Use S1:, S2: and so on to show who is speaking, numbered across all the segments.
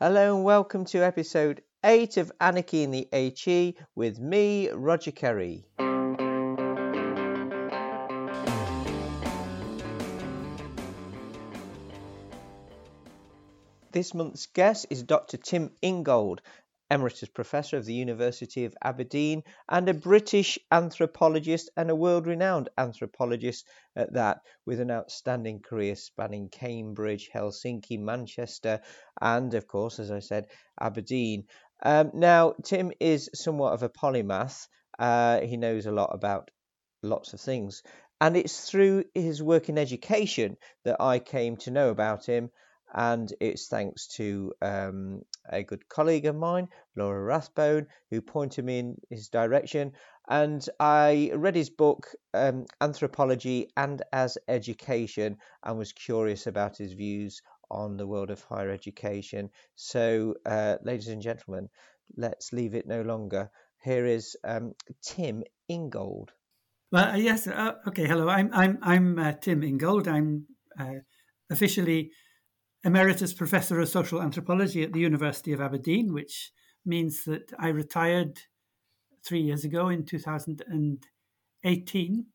S1: Hello and welcome to episode 8 of Anarchy in the HE with me, Roger Kerry. This month's guest is Dr. Tim Ingold, Emeritus Professor of the University of Aberdeen and a British anthropologist and a world renowned anthropologist at that, with an outstanding career spanning Cambridge, Helsinki, Manchester, and of course, as I said, Aberdeen. Um, now, Tim is somewhat of a polymath. Uh, he knows a lot about lots of things. And it's through his work in education that I came to know about him and it's thanks to um, a good colleague of mine, Laura Rathbone, who pointed me in his direction. And I read his book, um, Anthropology and as Education, and was curious about his views on the world of higher education. So, uh, ladies and gentlemen, let's leave it no longer. Here is um, Tim Ingold.
S2: Well, uh, yes. Uh, okay. Hello. I'm I'm I'm uh, Tim Ingold. I'm uh, officially Emeritus Professor of Social Anthropology at the University of Aberdeen, which means that I retired three years ago in 2018,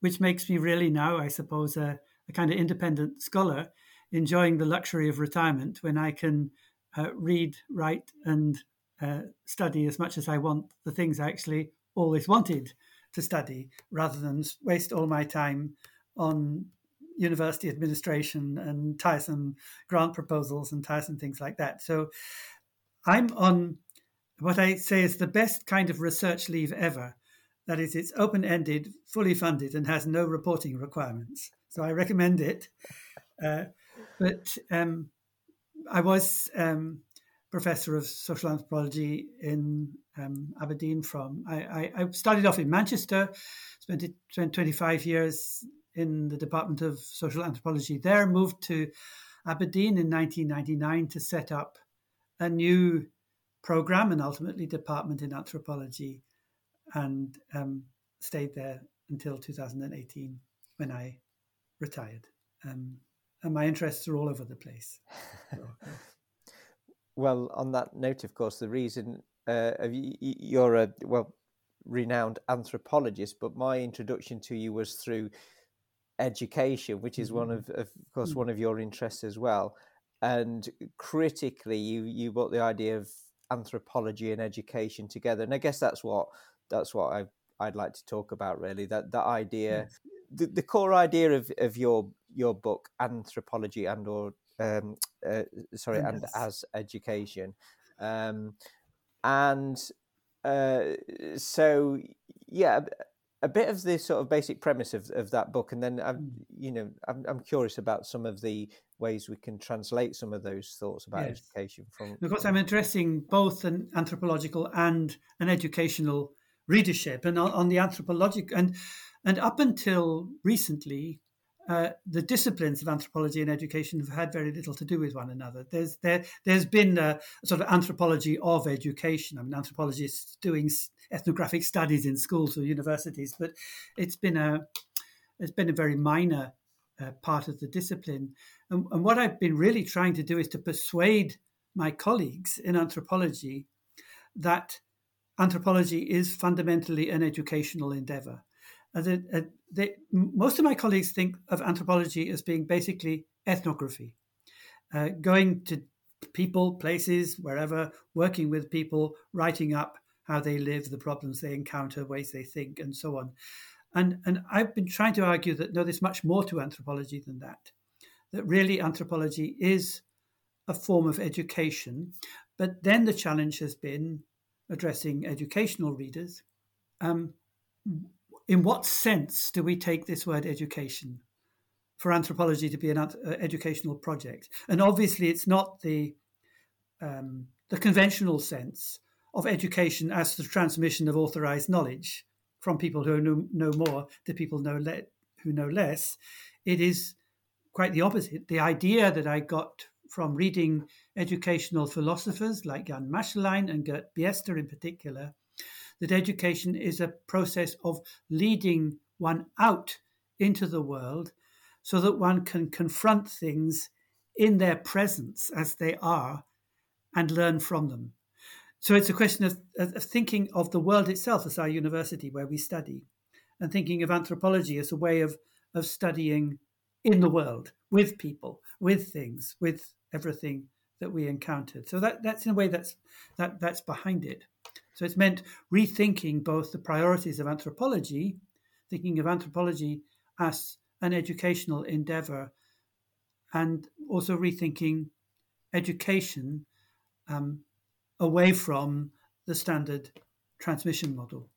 S2: which makes me really now, I suppose, a, a kind of independent scholar enjoying the luxury of retirement when I can uh, read, write, and uh, study as much as I want the things I actually always wanted to study rather than waste all my time on university administration and Tyson grant proposals and Tyson things like that. So I'm on what I say is the best kind of research leave ever. That is, it's open ended, fully funded, and has no reporting requirements. So I recommend it. Uh, but um, I was um, professor of social anthropology in um, Aberdeen from, I, I, I, started off in Manchester, spent, spent 25 years in the Department of Social Anthropology there, moved to Aberdeen in 1999 to set up a new program and ultimately department in anthropology and um, stayed there until 2018 when I retired. Um, and my interests are all over the place.
S1: well, on that note, of course, the reason uh, you're a well renowned anthropologist, but my introduction to you was through education, which is one mm-hmm. of, of course, mm. one of your interests as well. And critically, you you brought the idea of anthropology and education together, and I guess that's what that's what I I'd like to talk about really. That that idea, the, the core idea of, of your your book, anthropology and or um, uh, sorry, yes. and as education, um, and uh, so yeah a bit of the sort of basic premise of, of that book, and then I'm, hmm. you know, I'm, I'm curious about some of the ways we can translate some of those thoughts about yes. education from.
S2: Of course, I'm addressing both an anthropological and an educational readership, and on, on the anthropological and and up until recently, uh, the disciplines of anthropology and education have had very little to do with one another. There's there there's been a, sort of anthropology of education. I mean, anthropologists doing ethnographic studies in schools or universities, but it's been a it's been a very minor uh, part of the discipline. And, and what I've been really trying to do is to persuade my colleagues in anthropology that anthropology is fundamentally an educational endeavor. They, most of my colleagues think of anthropology as being basically ethnography, uh, going to people, places, wherever, working with people, writing up how they live, the problems they encounter, ways they think, and so on. And, and I've been trying to argue that no, there's much more to anthropology than that. That really anthropology is a form of education. But then the challenge has been addressing educational readers. Um, in what sense do we take this word education for anthropology to be an uh, educational project? And obviously, it's not the um, the conventional sense of education as the transmission of authorized knowledge from people who know, know more to people know le- who know less. It is quite the opposite. The idea that I got from reading educational philosophers like Jan Masschelein and Gert Biesta in particular that education is a process of leading one out into the world so that one can confront things in their presence as they are and learn from them. So it's a question of, of, thinking of the world itself as our university where we study, and thinking of anthropology as a way of, of studying in the world with people, with things, with everything that we encountered. So that, that's in a way that's that that's behind it. So it's meant rethinking both the priorities of anthropology, thinking of anthropology as an educational endeavor, and also rethinking education um, away from the standard transmission model.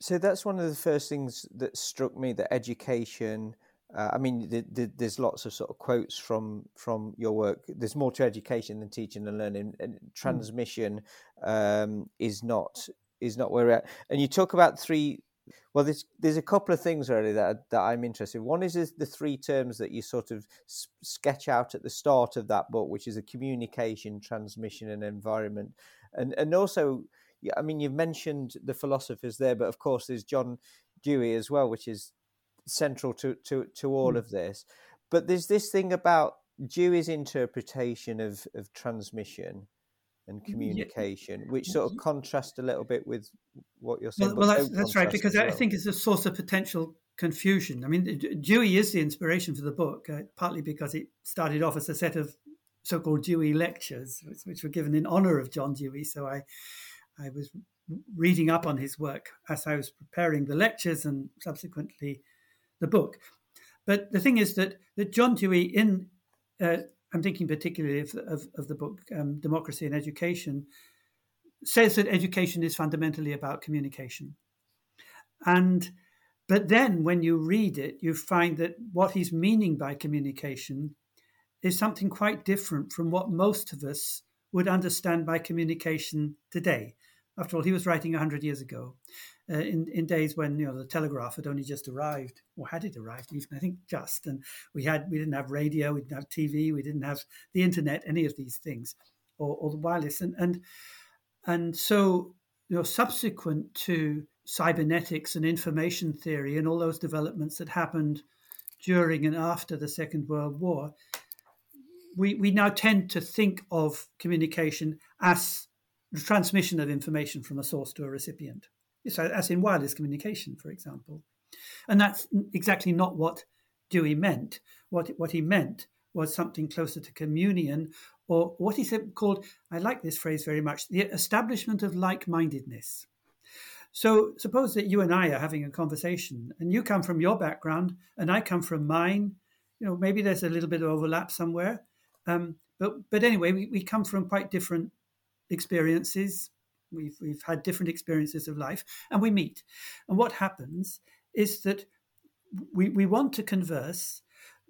S1: So that's one of the first things that struck me that education. Uh, I mean, the, the, there's lots of sort of quotes from from your work. There's more to education than teaching and learning. And hmm. transmission um, is not is not where we're at. And you talk about three. Well, there's there's a couple of things really that that I'm interested. in. One is, is the three terms that you sort of sketch out at the start of that book, which is a communication, transmission, and environment, and and also I mean, you've mentioned the philosophers there, but of course, there's John Dewey as well, which is central to to, to all mm. of this. But there's this thing about Dewey's interpretation of of transmission and communication, yeah. which sort of contrasts a little bit with what you're saying.
S2: Well, well that's, that's right, because well. I think it's a source of potential confusion. I mean, Dewey is the inspiration for the book, uh, partly because it started off as a set of so-called Dewey lectures, which, which were given in honor of John Dewey. So I I was reading up on his work as I was preparing the lectures and subsequently the book. But the thing is that, that John Dewey, in uh, I'm thinking particularly of, of, of the book um, Democracy and Education, says that education is fundamentally about communication. And but then when you read it, you find that what he's meaning by communication is something quite different from what most of us would understand by communication today. After all, he was writing 100 years ago, uh, in, in days when you know the telegraph had only just arrived, or had it arrived even, I think just. And we, had, we didn't have radio, we didn't have TV, we didn't have the internet, any of these things, or, or the wireless. And, and, and so, you know, subsequent to cybernetics and information theory and all those developments that happened during and after the Second World War, we, we now tend to think of communication as transmission of information from a source to a recipient, so as in wireless communication, for example. And that's exactly not what Dewey meant. What, what he meant was something closer to communion, or what he said called, I like this phrase very much, the establishment of like mindedness. So suppose that you and I are having a conversation, and you come from your background, and I come from mine. You know, maybe there's a little bit of overlap somewhere, um, but but anyway, we, we come from quite different experiences. We've we've had different experiences of life, and we meet. And what happens is that we we want to converse.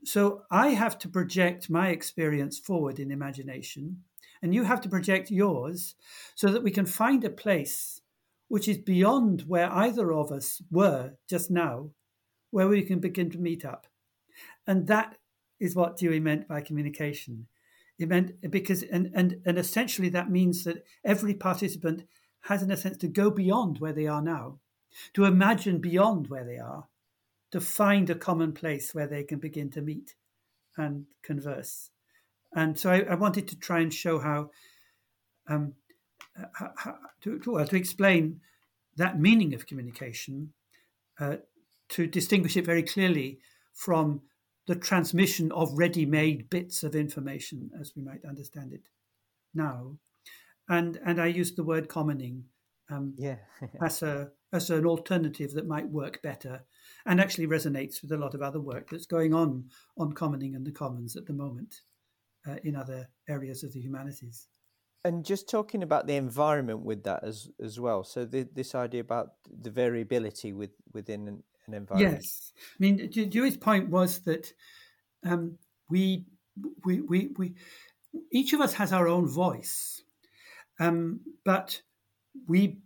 S2: So I have to project my experience forward in imagination, and you have to project yours, so that we can find a place which is beyond where either of us were just now, where we can begin to meet up. And that is what Dewey meant by communication. It meant because, and, and, and essentially that means that every participant has, in a sense, to go beyond where they are now, to imagine beyond where they are, to find a common place where they can begin to meet and converse. And so I, I wanted to try and show how, um, how, how to, to, uh, to, explain that meaning of communication, uh, to distinguish it very clearly from the transmission of ready-made bits of information, as we might understand it now. And and I used the word commoning um,
S1: yeah.
S2: as a as an alternative that might work better, and actually resonates with a lot of other work that's going on on commoning and the commons at the moment uh, in other areas of the humanities.
S1: And just talking about the environment with that as as well. So the, this idea about the variability with within an, environment.
S2: Yes, I mean Dewey's point was that um, we, we we we each of us has our own voice, um, but we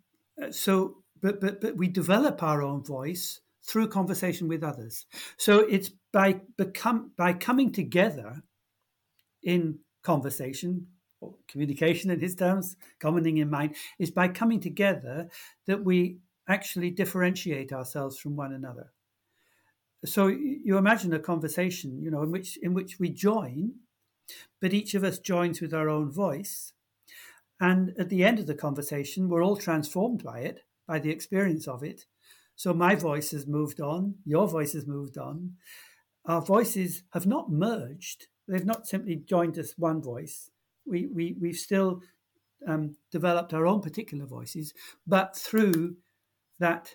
S2: uh, so but but but we develop our own voice through conversation with others. So it's by become by coming together in conversation or communication in his terms, commoning in mind, is by coming together that we actually differentiate ourselves from one another. So you imagine a conversation, you know, in which in which we join, but each of us joins with our own voice, And at the end of the conversation, we're all transformed by it, by the experience of it. So my voice has moved on, your voice has moved on. Our voices have not merged, they've not simply joined us one voice. We, we, we've still um, developed our own particular voices, but through that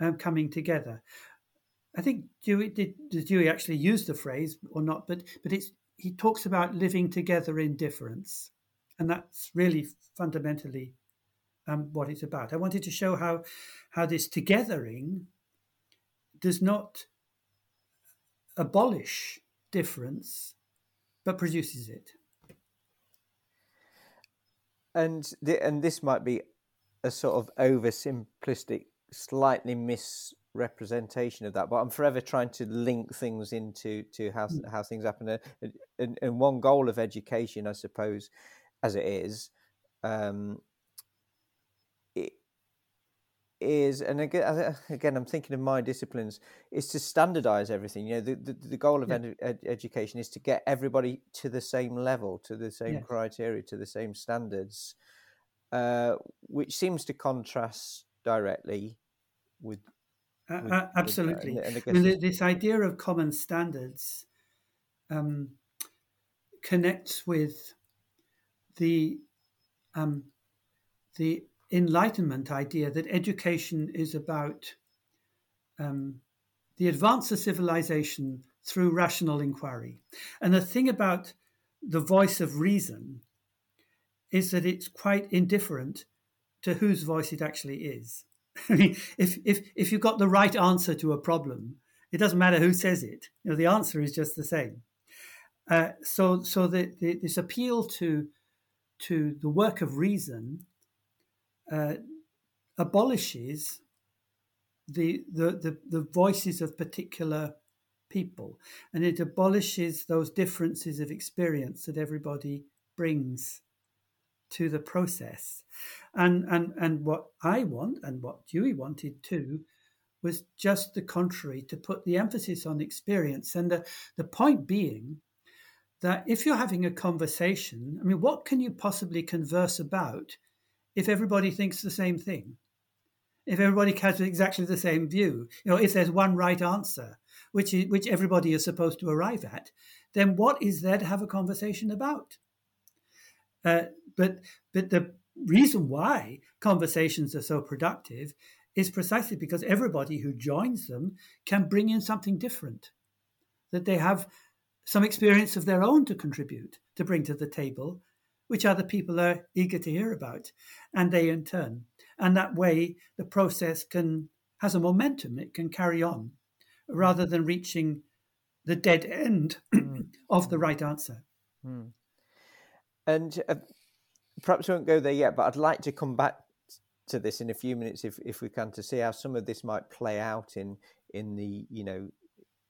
S2: um, coming together. I think Dewey did, Dewey actually use the phrase or not, but but it's he talks about living together in difference, and that's really fundamentally um, what it's about. I wanted to show how how this togethering does not abolish difference, but produces it.
S1: And the, and this might be a sort of oversimplistic, slightly misrepresentation of that, but I'm forever trying to link things into to how mm. how things happen. And, and, one goal of education, I suppose, as it is, um, is, and again, again, I'm thinking of my disciplines, is to standardize everything. You know, the, the, the goal of yeah. ed- education is to get everybody to the same level, to the same criteria, to the same standards, uh, which seems to contrast directly with.
S2: with uh, absolutely. With, and, and I mean, this idea of common standards um, connects with the um, the Enlightenment idea that education is about um, the advance of civilization through rational inquiry. And the thing about the voice of reason is that it's quite indifferent to whose voice it actually is. I mean, if, if, if you've got the right answer to a problem, it doesn't matter who says it. You know, the answer is just the same. Uh, so, so the, the, this appeal to to the work of reason uh, abolishes the, the, the, the voices of particular people and it abolishes those differences of experience that everybody brings to the process. And, and, and what I want and what Dewey wanted too was just the contrary to put the emphasis on experience. And the, the point being that if you're having a conversation, I mean, what can you possibly converse about if everybody thinks the same thing? If everybody has exactly the same view, you know, if there's one right answer, which is, which everybody is supposed to arrive at, then what is there to have a conversation about? Uh, but but the reason why conversations are so productive is precisely because everybody who joins them can bring in something different, that they have some experience of their own to contribute, to bring to the table, which other people are eager to hear about, and they in turn. And that way, the process can has a momentum; it can carry on, rather than reaching the dead end mm. of the right answer.
S1: Mm. And uh, perhaps we won't go there yet, but I'd like to come back to this in a few minutes, if if we can, to see how some of this might play out in in the you know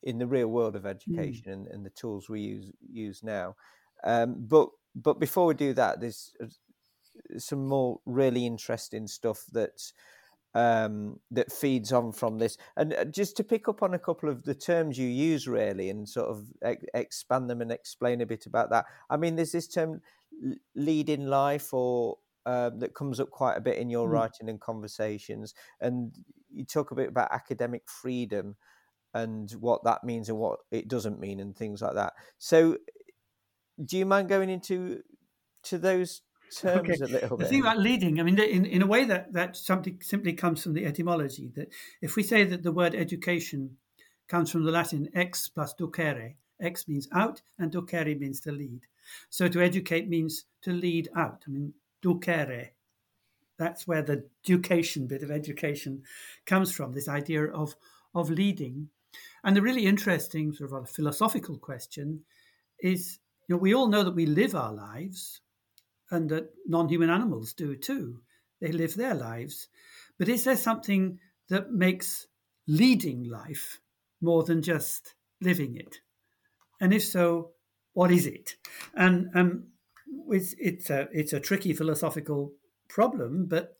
S1: in the real world of mm. education mm. and, and, the tools we use use now. Um, but but before we do that, there's uh, some more really interesting stuff that um, that feeds on from this. And uh, just to pick up on a couple of the terms you use, really, and sort of ex- expand them and explain a bit about that. I mean, there's this term "lead in life" or um, that comes up quite a bit in your mm. writing and conversations, and you talk a bit about academic freedom and what that means and what it doesn't mean and things like that. So, do you mind going into to those terms okay. a little bit?
S2: The thing about leading, I mean, in, in a way that that something simply comes from the etymology. That if we say that the word education comes from the Latin ex plus docere, ex means out and docere means to lead. So to educate means to lead out. I mean, docere. That's where the education bit of education comes from. This idea of of leading and the really interesting, sort of philosophical question is you know, we all know that we live our lives and that non human animals do too. They live their lives. But is there something that makes leading life more than just living it? And if so, what is it? And um, it's, it's, a, it's a tricky philosophical problem, but,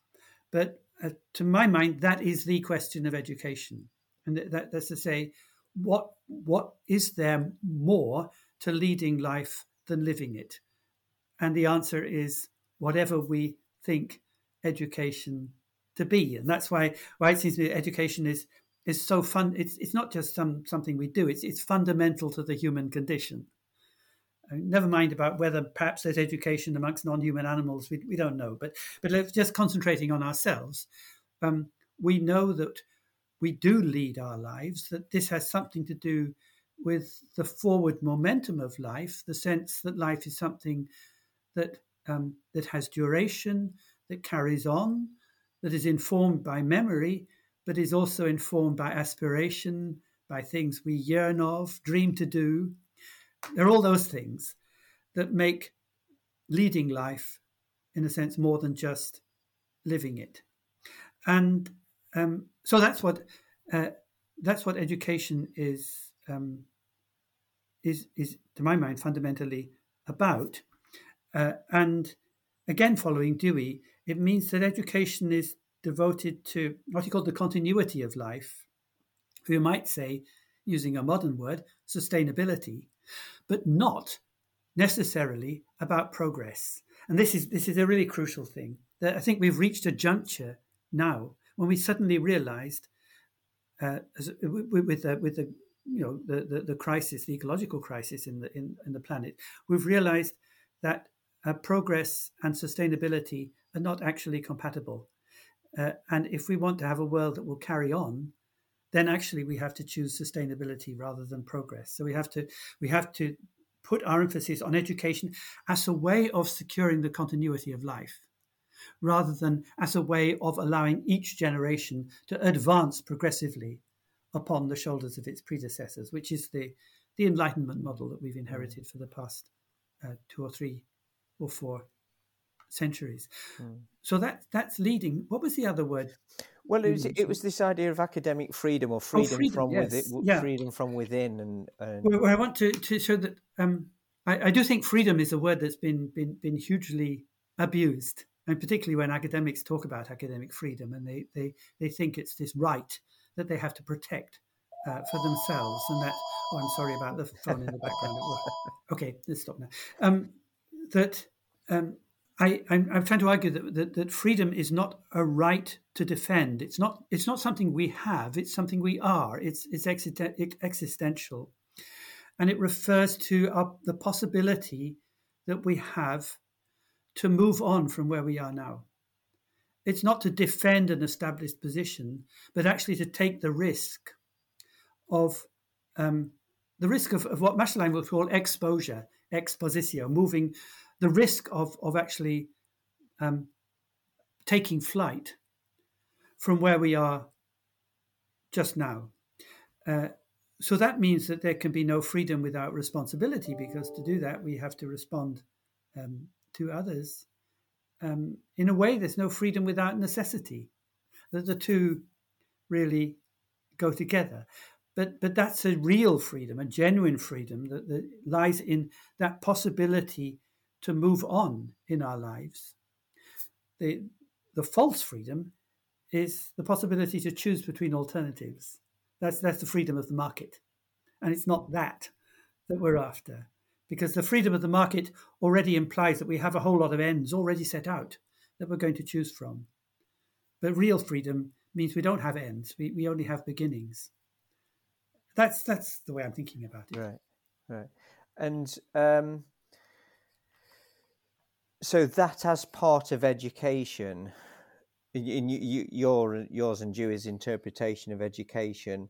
S2: but uh, to my mind, that is the question of education. And that, that's to say, what what is there more to leading life than living it? And the answer is whatever we think education to be. And that's why why it seems to me education is is so fun. It's it's not just some something we do. It's it's fundamental to the human condition. never mind about whether perhaps there's education amongst non-human animals. We, we don't know. But but let's just concentrating on ourselves. Um, we know that we do lead our lives. That this has something to do with the forward momentum of life, the sense that life is something that um, that has duration, that carries on, that is informed by memory, but is also informed by aspiration, by things we yearn of, dream to do. There are all those things that make leading life, in a sense, more than just living it. And um, so that's what uh, that's what education is um, is is to my mind fundamentally about. Uh, and again, following Dewey, it means that education is devoted to what he called the continuity of life. We might say, using a modern word, sustainability, but not necessarily about progress. And this is this is a really crucial thing. That I think we've reached a juncture now when we suddenly realised, uh, with, with the, with the you know the, the, the crisis, the ecological crisis in the in, in the planet, we've realised that uh, progress and sustainability are not actually compatible. Uh, and if we want to have a world that will carry on, then actually we have to choose sustainability rather than progress. So we have to we have to put our emphasis on education as a way of securing the continuity of life, rather than as a way of allowing each generation to advance progressively upon the shoulders of its predecessors, which is the the Enlightenment model that we've inherited for the past uh, two or three or four centuries. Mm. So that that's leading. What was the other word?
S1: Well, it was, it was this idea of academic freedom or freedom, oh, freedom from yes. within, yeah. freedom from within, and, and...
S2: Well, I want to, to show that um, I, I, do think freedom is a word that's been been been hugely abused, and particularly when academics talk about academic freedom, and they they they think it's this right that they have to protect uh, for themselves, and that. Oh, I'm sorry about the phone in the background. okay, let's stop now. Um, that um, I, am trying to argue that, that, that, freedom is not a right to defend. It's not. It's not something we have. It's something we are. It's it's existential, and it refers to our, the possibility that we have to move on from where we are now. It's not to defend an established position, but actually to take the risk of um, the risk of, of what Masschelein will call exposure, expositio, moving the risk of, of actually um, taking flight from where we are just now. Uh, so that means that there can be no freedom without responsibility, because to do that, we have to respond um, to others. Um, in a way, there's no freedom without necessity. That the two really go together. But, but that's a real freedom, a genuine freedom that, that lies in that possibility to move on in our lives. The, the false freedom is the possibility to choose between alternatives. That's, that's the freedom of the market. And it's not that that we're after, because the freedom of the market already implies that we have a whole lot of ends already set out that we're going to choose from. But real freedom means we don't have ends, we, we only have beginnings. That's, that's the way I'm thinking about it.
S1: Right, right. And um, so that as part of education in you, your yours and Dewey's interpretation of education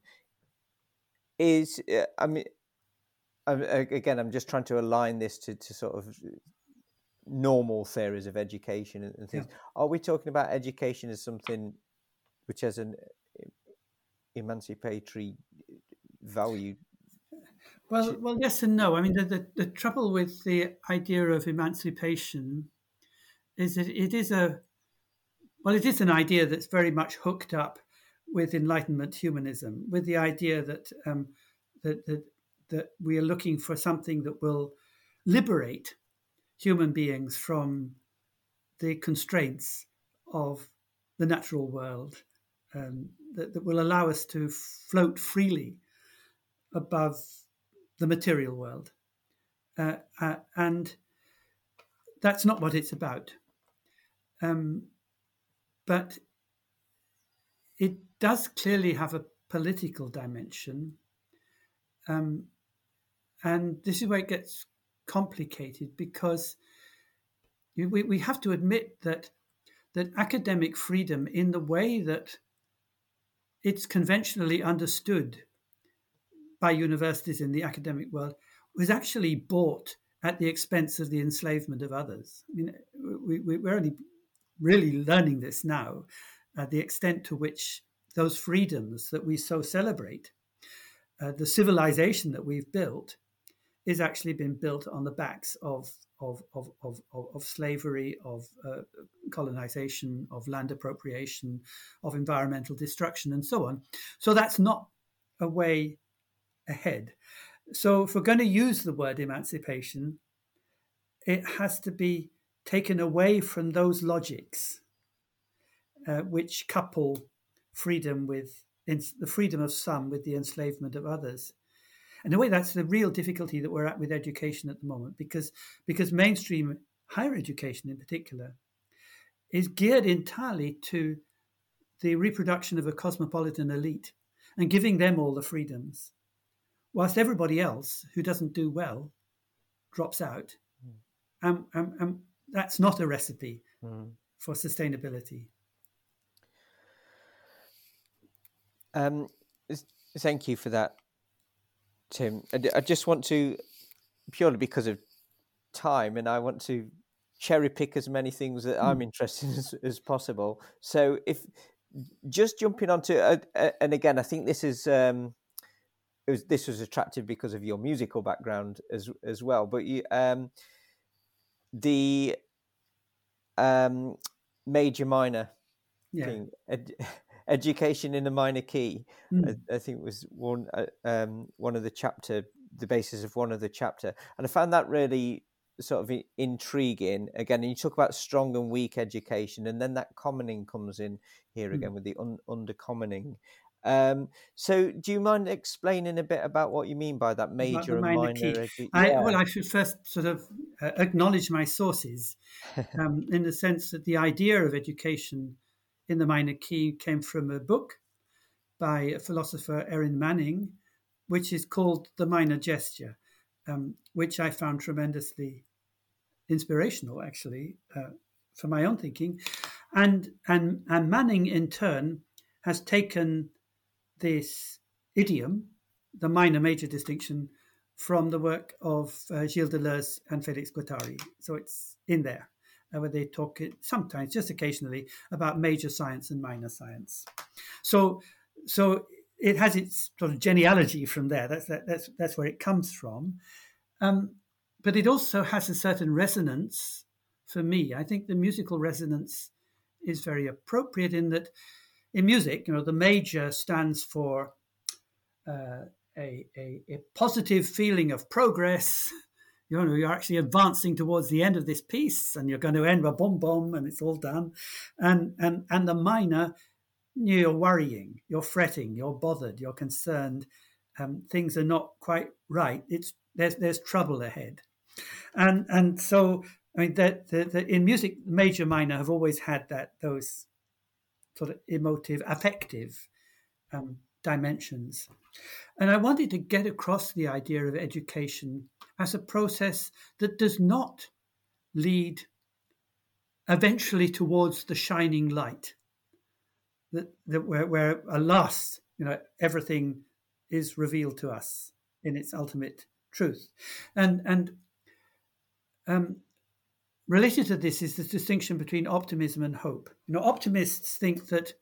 S1: is uh, I mean again I'm just trying to align this to, to sort of normal theories of education and things yeah. are we talking about education as something which has an emancipatory value
S2: well, well, yes and no. I mean, the, the, the, trouble with the idea of emancipation is that it is a well, it is an idea that's very much hooked up with Enlightenment humanism, with the idea that um, that, that that we are looking for something that will liberate human beings from the constraints of the natural world, um, that, that will allow us to float freely above the material world. Uh, uh, and that's not what it's about. Um, but it does clearly have a political dimension. Um, and this is where it gets complicated because we, we have to admit that that academic freedom in the way that it's conventionally understood by universities in the academic world was actually bought at the expense of the enslavement of others. I mean, we, we're only really learning this now, uh, the extent to which those freedoms that we so celebrate, uh, the civilization that we've built, is actually been built on the backs of of of of, of slavery, of uh, colonization, of land appropriation, of environmental destruction, and so on. So that's not a way ahead. So if we're going to use the word emancipation, it has to be taken away from those logics uh, which couple freedom with the freedom of some with the enslavement of others. And in a way, that's the real difficulty that we're at with education at the moment, because because mainstream higher education, in particular, is geared entirely to the reproduction of a cosmopolitan elite and giving them all the freedoms, whilst everybody else who doesn't do well drops out. Mm. Um, um, um, that's not a recipe mm. for sustainability.
S1: Um, thank you for that Tim. I just want to, purely because of time, and I want to cherry pick as many things that I'm hmm. interested in as, as possible. So, if just jumping onto, uh, uh, and again, I think this is. Um, was, this was attractive because of your musical background as as well. But you, um, the um, major minor yeah. thing, ed- education in a minor key. Mm. I, I, think was one uh, um, one of the chapter, the basis of one of the chapter, and I found that really sort of intriguing. Again, and you talk about strong and weak education, and then that commoning comes in here mm. again with the un- undercommoning. Um, so, do you mind explaining a bit about what you mean by that major and minor?
S2: Edu- yeah. I, well, I should first sort of uh, acknowledge my sources um, in the sense that the idea of education in the minor key came from a book by a philosopher Erin Manning, which is called The Minor Gesture, um, which I found tremendously inspirational, actually, uh, for my own thinking. And, and, and Manning, in turn, has taken this idiom, the minor major distinction, from the work of uh, Gilles Deleuze and Felix Guattari. So it's in there uh, where they talk sometimes, just occasionally, about major science and minor science. So, so it has its sort of genealogy from there. That's that, that's that's where it comes from. Um, but it also has a certain resonance for me. I think the musical resonance is very appropriate in that in music, you know, the major stands for uh, a, a, a positive feeling of progress you know, you're actually advancing towards the end of this piece and you're going to end with boom boom and it's all done. And and and the minor, you're worrying, you're fretting, you're bothered, you're concerned. Um, things are not quite right. It's there's there's trouble ahead. And and so I mean that in music, major minor have always had that those sort of emotive, affective um, dimensions. And I wanted to get across the idea of education as a process that does not lead eventually towards the shining light, that, that where, where at last, you know, everything is revealed to us in its ultimate truth. And, and um, related to this is the distinction between optimism and hope. You know, optimists think that,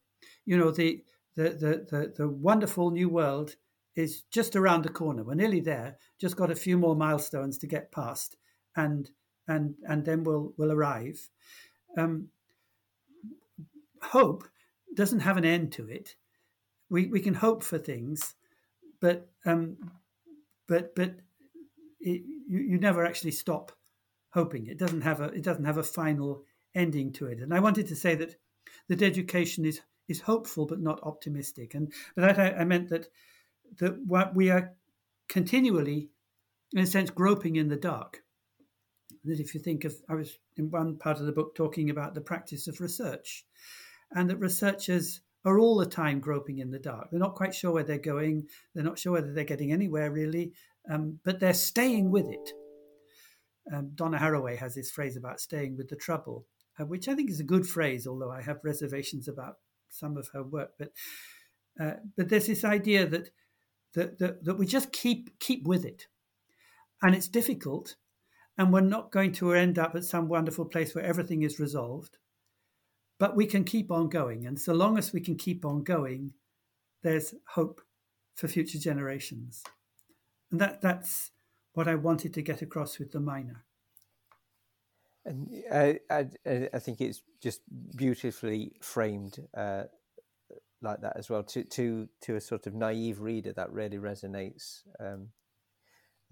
S2: you know, the, the, the, the, the wonderful new world is just around the corner. We're nearly there. Just got a few more milestones to get past, and and and then we'll we'll arrive. Um, hope doesn't have an end to it. We we can hope for things, but um, but but it, you you never actually stop hoping. It doesn't have a it doesn't have a final ending to it. And I wanted to say that that education is is hopeful but not optimistic. And but that I, I meant that that what we are continually, in a sense, groping in the dark. that if you think of, I was in one part of the book talking about the practice of research, and that researchers are all the time groping in the dark. They're not quite sure where they're going. They're not sure whether they're getting anywhere really, um, but they're staying with it. Um, Donna Haraway has this phrase about staying with the trouble, uh, which I think is a good phrase, although I have reservations about some of her work. But uh, but there's this idea that, that that that we just keep keep with it, and it's difficult, and we're not going to end up at some wonderful place where everything is resolved, but we can keep on going, and so long as we can keep on going, there's hope for future generations, and that that's what I wanted to get across with the minor.
S1: And I, I, I think it's just beautifully framed uh, like that as well. To to to a sort of naive reader, that really resonates um,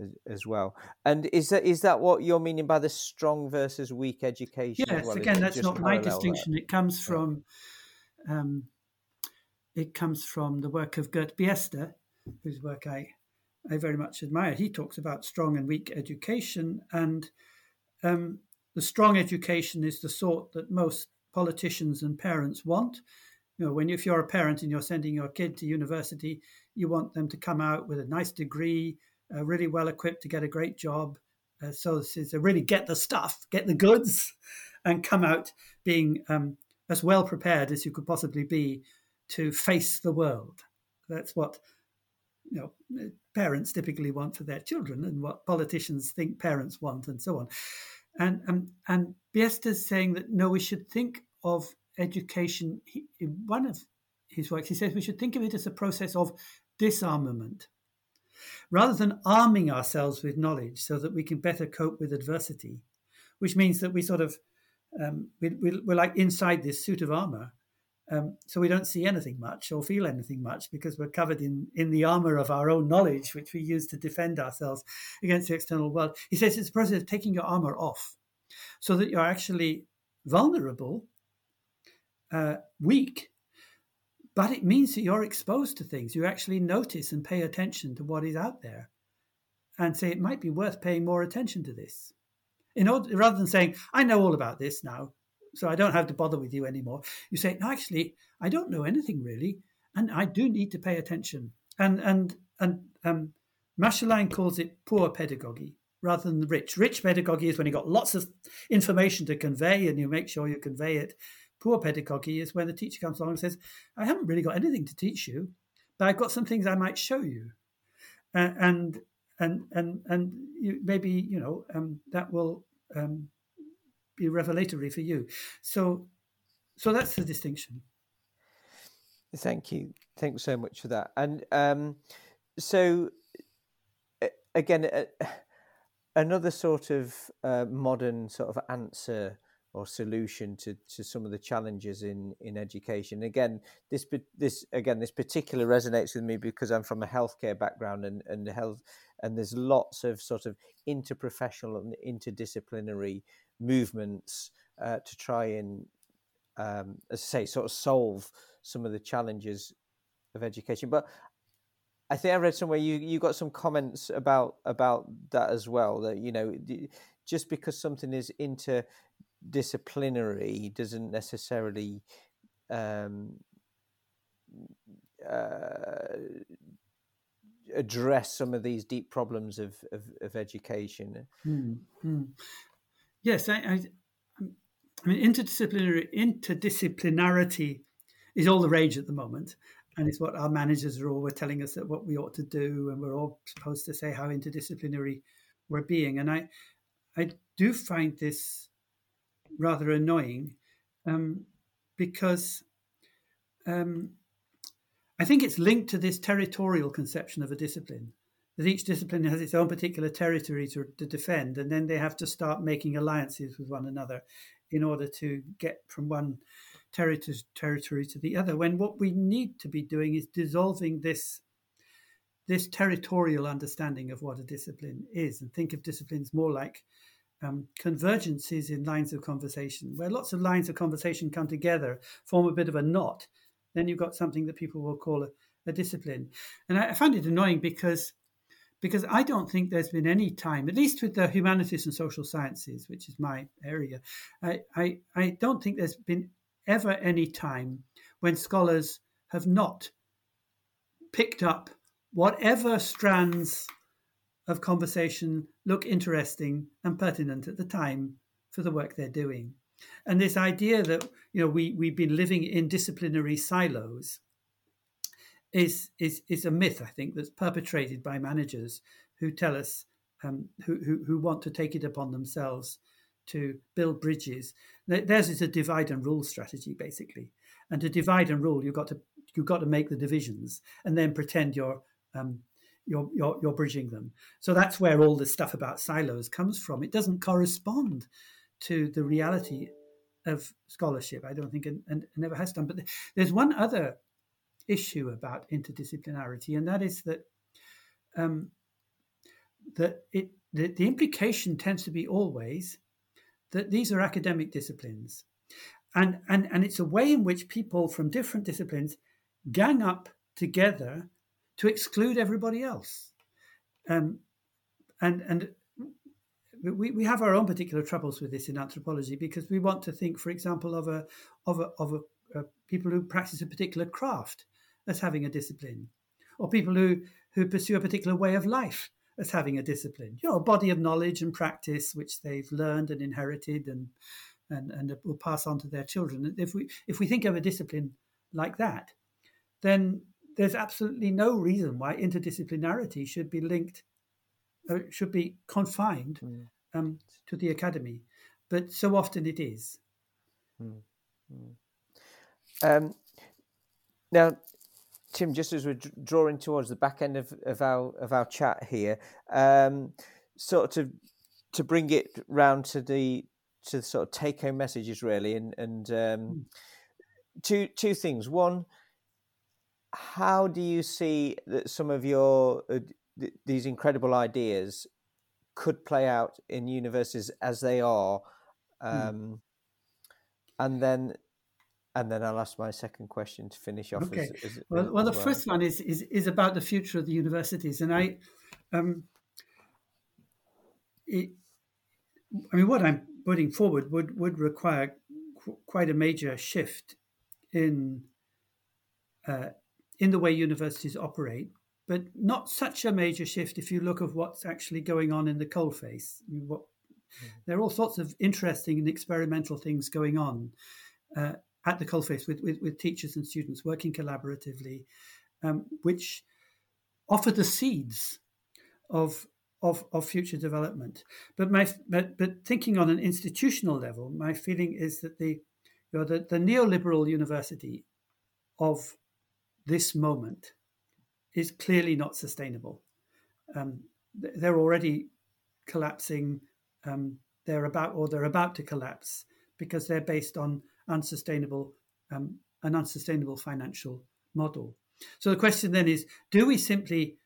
S1: as, as, well. And is that is that what you're meaning by the strong versus weak education?
S2: Yes,
S1: well?
S2: again, that's not my distinction. That? It comes from um, it comes from the work of Gert Biesta, whose work I I very much admire. He talks about strong and weak education, and um, the strong education is the sort that most politicians and parents want. You know, when if you're a parent and you're sending your kid to university, you want them to come out with a nice degree, uh, really well equipped to get a great job. Uh, so this is really get the stuff, get the goods, and come out being um, as well prepared as you could possibly be to face the world. That's what you know parents typically want for their children, and what politicians think parents want, and so on. And um, and Biesta's saying that no, we should think of education. In one of his works, he says we should think of it as a process of disarmament, rather than arming ourselves with knowledge so that we can better cope with adversity, which means that we sort of um, we, we, we're like inside this suit of armor. Um, so we don't see anything much or feel anything much because we're covered in, in the armor of our own knowledge, which we use to defend ourselves against the external world. He says it's a process of taking your armor off so that you're actually vulnerable, uh, weak, but it means that you're exposed to things. You actually notice and pay attention to what is out there and say it might be worth paying more attention to this. In order, rather than saying, I know all about this now, so I don't have to bother with you anymore. You say, no, actually, I don't know anything really, and I do need to pay attention. And and and um, Masschelein calls it poor pedagogy rather than rich. Rich pedagogy is when you've got lots of information to convey and you make sure you convey it. Poor pedagogy is when the teacher comes along and says, I haven't really got anything to teach you, but I've got some things I might show you. Uh, and and and and you, maybe you know um, that will um, be revelatory for you. So, so that's the distinction.
S1: Thank you. Thanks so much for that. And um, so, again, uh, another sort of uh, modern sort of answer or solution to, to some of the challenges in, in education. Again, this this again this particular resonates with me because I'm from a healthcare background and, and health and there's lots of sort of interprofessional and interdisciplinary movements uh, to try and, um, as I say, sort of solve some of the challenges of education. But I think I read somewhere you you got some comments about about that as well. That you know, just because something is interdisciplinary doesn't necessarily um, uh, address some of these deep problems of of, of education.
S2: Mm-hmm. Yes, I, I, I mean interdisciplinary interdisciplinarity is all the rage at the moment, and it's what our managers are all telling us that what we ought to do, and we're all supposed to say how interdisciplinary we're being. And I, I do find this rather annoying um, because um, I think it's linked to this territorial conception of a discipline that each discipline has its own particular territory to, to, defend, and then they have to start making alliances with one another in order to get from one territory, territory to the other. When what we need to be doing is dissolving this this territorial understanding of what a discipline is, and think of disciplines more like um, convergences in lines of conversation, where lots of lines of conversation come together, form a bit of a knot. Then you've got something that people will call a, a discipline. And I, I find it annoying because because I don't think there's been any time, at least with the humanities and social sciences, which is my area, I, I, I don't think there's been ever any time when scholars have not picked up whatever strands of conversation look interesting and pertinent at the time for the work they're doing. And this idea that you know we we've been living in disciplinary silos is is is a myth I think that's perpetrated by managers who tell us um, who, who who want to take it upon themselves to build bridges. Theirs is a divide and rule strategy basically, and to divide and rule you've got to you've got to make the divisions and then pretend you're um, you're, you're, you're bridging them. So that's where all this stuff about silos comes from. It doesn't correspond to the reality of scholarship. I don't think, and, and never has done. But there's one other issue about interdisciplinarity, and that is that um, that it the, the implication tends to be always that these are academic disciplines, and and and it's a way in which people from different disciplines gang up together to exclude everybody else, um, and and we, we have our own particular troubles with this in anthropology because we want to think, for example, of a of a, of a, a people who practice a particular craft as having a discipline, or people who, who pursue a particular way of life as having a discipline. You know, a body of knowledge and practice which they've learned and inherited and and, and will pass on to their children. If we if we think of a discipline like that, then there's absolutely no reason why interdisciplinarity should be linked, uh, should be confined mm. um, to the academy. But so often it is. Mm.
S1: Mm. Um, now, Tim, just as we're drawing towards the back end of, of our of our chat here, um, sort of to bring it round to the to the sort of take home messages really, and and um, hmm. two two things. One, how do you see that some of your uh, th- these incredible ideas could play out in universes as they are, hmm. um, mm. and then and then I'll ask my second question to finish off.
S2: Okay. As, as, well, well, the well. first one is, is is about the future of the universities, and I, um, it, I mean, what I'm putting forward would would require qu- quite a major shift in uh, in the way universities operate, but not such a major shift if you look at what's actually going on in the coalface. I mean, what, mm-hmm. There are all sorts of interesting and experimental things going on. Uh, at the coalface with, with, with teachers and students working collaboratively, um, which offer the seeds of, of, of future development. But my but, but thinking on an institutional level, my feeling is that the you know, the, the neoliberal university of this moment is clearly not sustainable. Um, they're already collapsing. Um, they're about or they're about to collapse because they're based on unsustainable um, an unsustainable financial model. So the question then is: Do we simply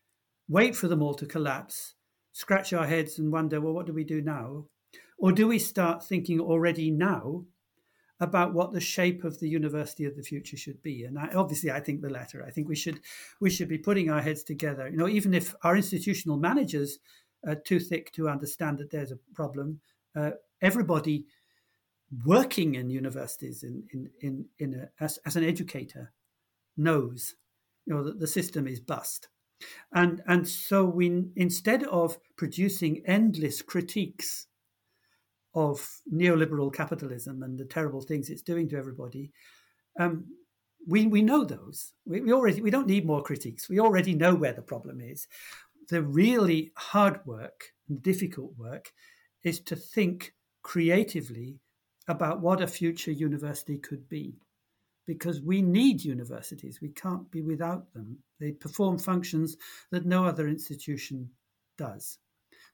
S2: wait for them all to collapse, scratch our heads, and wonder, well, what do we do now, or do we start thinking already now about what the shape of the university of the future should be? And I, obviously, I think the latter. I think we should we should be putting our heads together. You know, even if our institutional managers are too thick to understand that there's a problem, uh, everybody working in universities in in in, in a, as, as an educator knows you know that the system is bust. And and so we instead of producing endless critiques of neoliberal capitalism and the terrible things it's doing to everybody um, we we know those. We, we already we don't need more critiques. We already know where the problem is. The really hard work and difficult work is to think creatively about what a future university could be. Because we need universities, we can't be without them. They perform functions that no other institution does.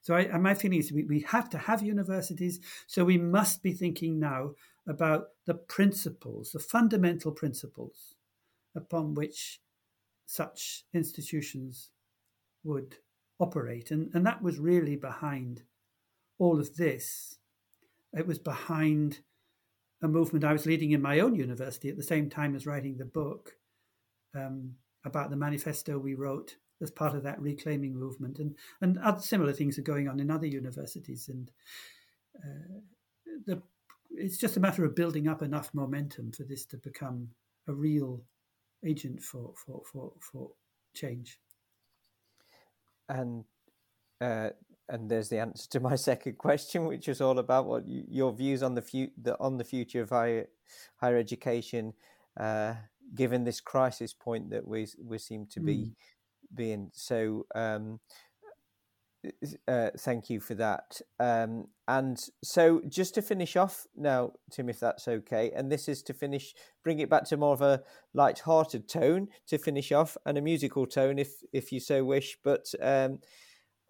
S2: So, I, my feeling is we, we have to have universities, so we must be thinking now about the principles, the fundamental principles upon which such institutions would operate. And, and that was really behind all of this it was behind a movement I was leading in my own university at the same time as writing the book um, about the manifesto we wrote as part of that reclaiming movement, and and other similar things are going on in other universities, and uh, the it's just a matter of building up enough momentum for this to become a real agent for for for, for change.
S1: And uh, and there's the answer to my second question, which is all about what you, your views on the, fu- the on the future of higher higher education, uh, given this crisis point that we we seem to be mm. being. So, um, uh, thank you for that. Um, and so, just to finish off now, Tim, if that's okay, and this is to finish, bring it back to more of a light-hearted tone to finish off, and a musical tone, if if you so wish. But um,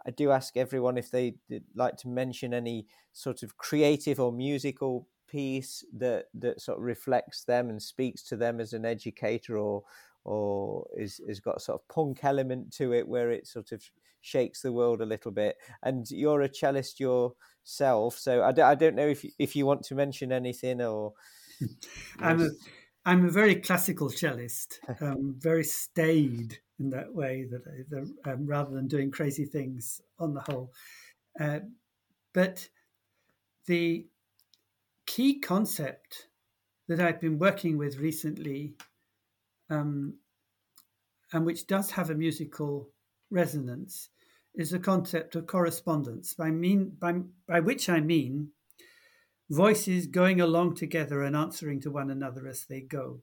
S1: I do ask everyone if they'd like to mention any sort of creative or musical piece that that sort of reflects them and speaks to them as an educator or or is has got a sort of punk element to it where it sort of shakes the world a little bit. And you're a cellist yourself so I d- I don't know if you, if you want to mention anything or
S2: I'm a I'm a very classical cellist um, very staid in that way that I, um, rather than doing crazy things on the whole. Uh, but the key concept that I've been working with recently, um, and which does have a musical resonance, is the concept of correspondence. By mean by by which I mean voices going along together and answering to one another as they go,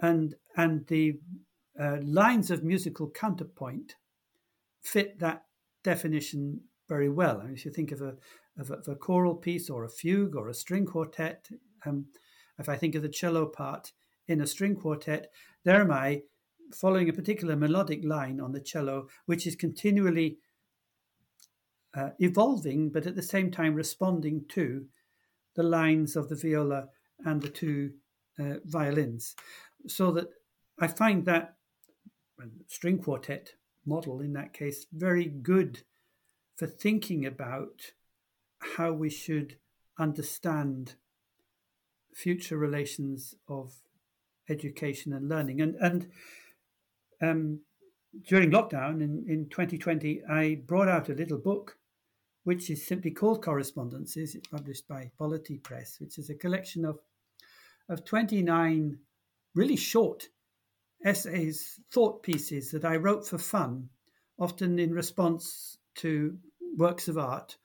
S2: and and the uh, lines of musical counterpoint fit that definition very well. I mean, if you think of a, of a, of a choral piece or a fugue or a string quartet, um, if I think of the cello part in a string quartet, there am I following a particular melodic line on the cello, which is continually uh, evolving, but at the same time responding to the lines of the viola and the two uh, violins. So that I find that string quartet model in that case very good for thinking about how we should understand future relations of education and learning. And and um, during lockdown in, in 2020, I brought out a little book which is simply called Correspondences. It's published by Polity Press, which is a collection of of 29 really short essays, thought pieces that I wrote for fun, often in response to works of art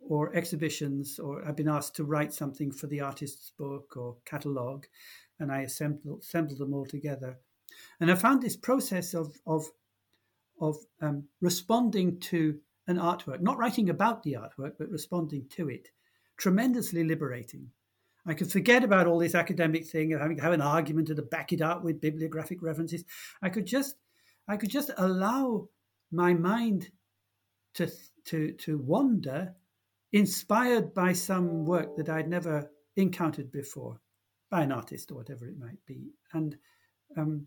S2: or exhibitions, or I've been asked to write something for the artist's book or catalogue, and I assembled, assembled them all together. And I found this process of, of, of um, responding to an artwork, not writing about the artwork, but responding to it, tremendously liberating. I could forget about all this academic thing of having to have an argument and to back it up with bibliographic references. I could just, I could just allow my mind to to to wander, inspired by some work that I'd never encountered before, by an artist or whatever it might be, and um,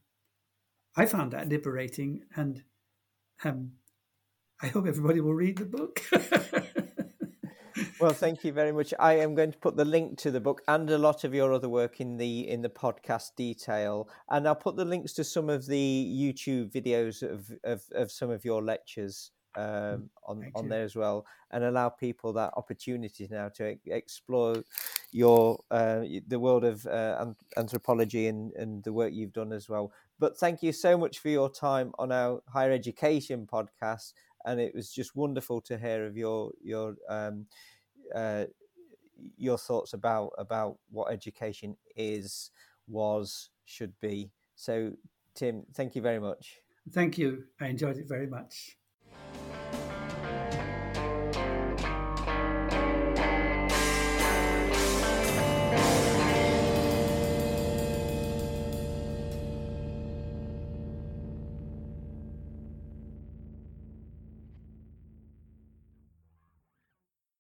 S2: I found that liberating, and um, I hope everybody will read the book.
S1: well, thank you very much. I am going to put the link to the book and a lot of your other work in the in the podcast detail, and I'll put the links to some of the YouTube videos of of, of some of your lectures um, on Thank on you. there as well, and allow people that opportunity now to explore your uh, the world of uh, anthropology and and the work you've done as well. But thank you so much for your time on our higher education podcast, and it was just wonderful to hear of your your um, uh, your thoughts about about what education is, was, should be. So, Tim, thank you very much.
S2: Thank you. I enjoyed it very much.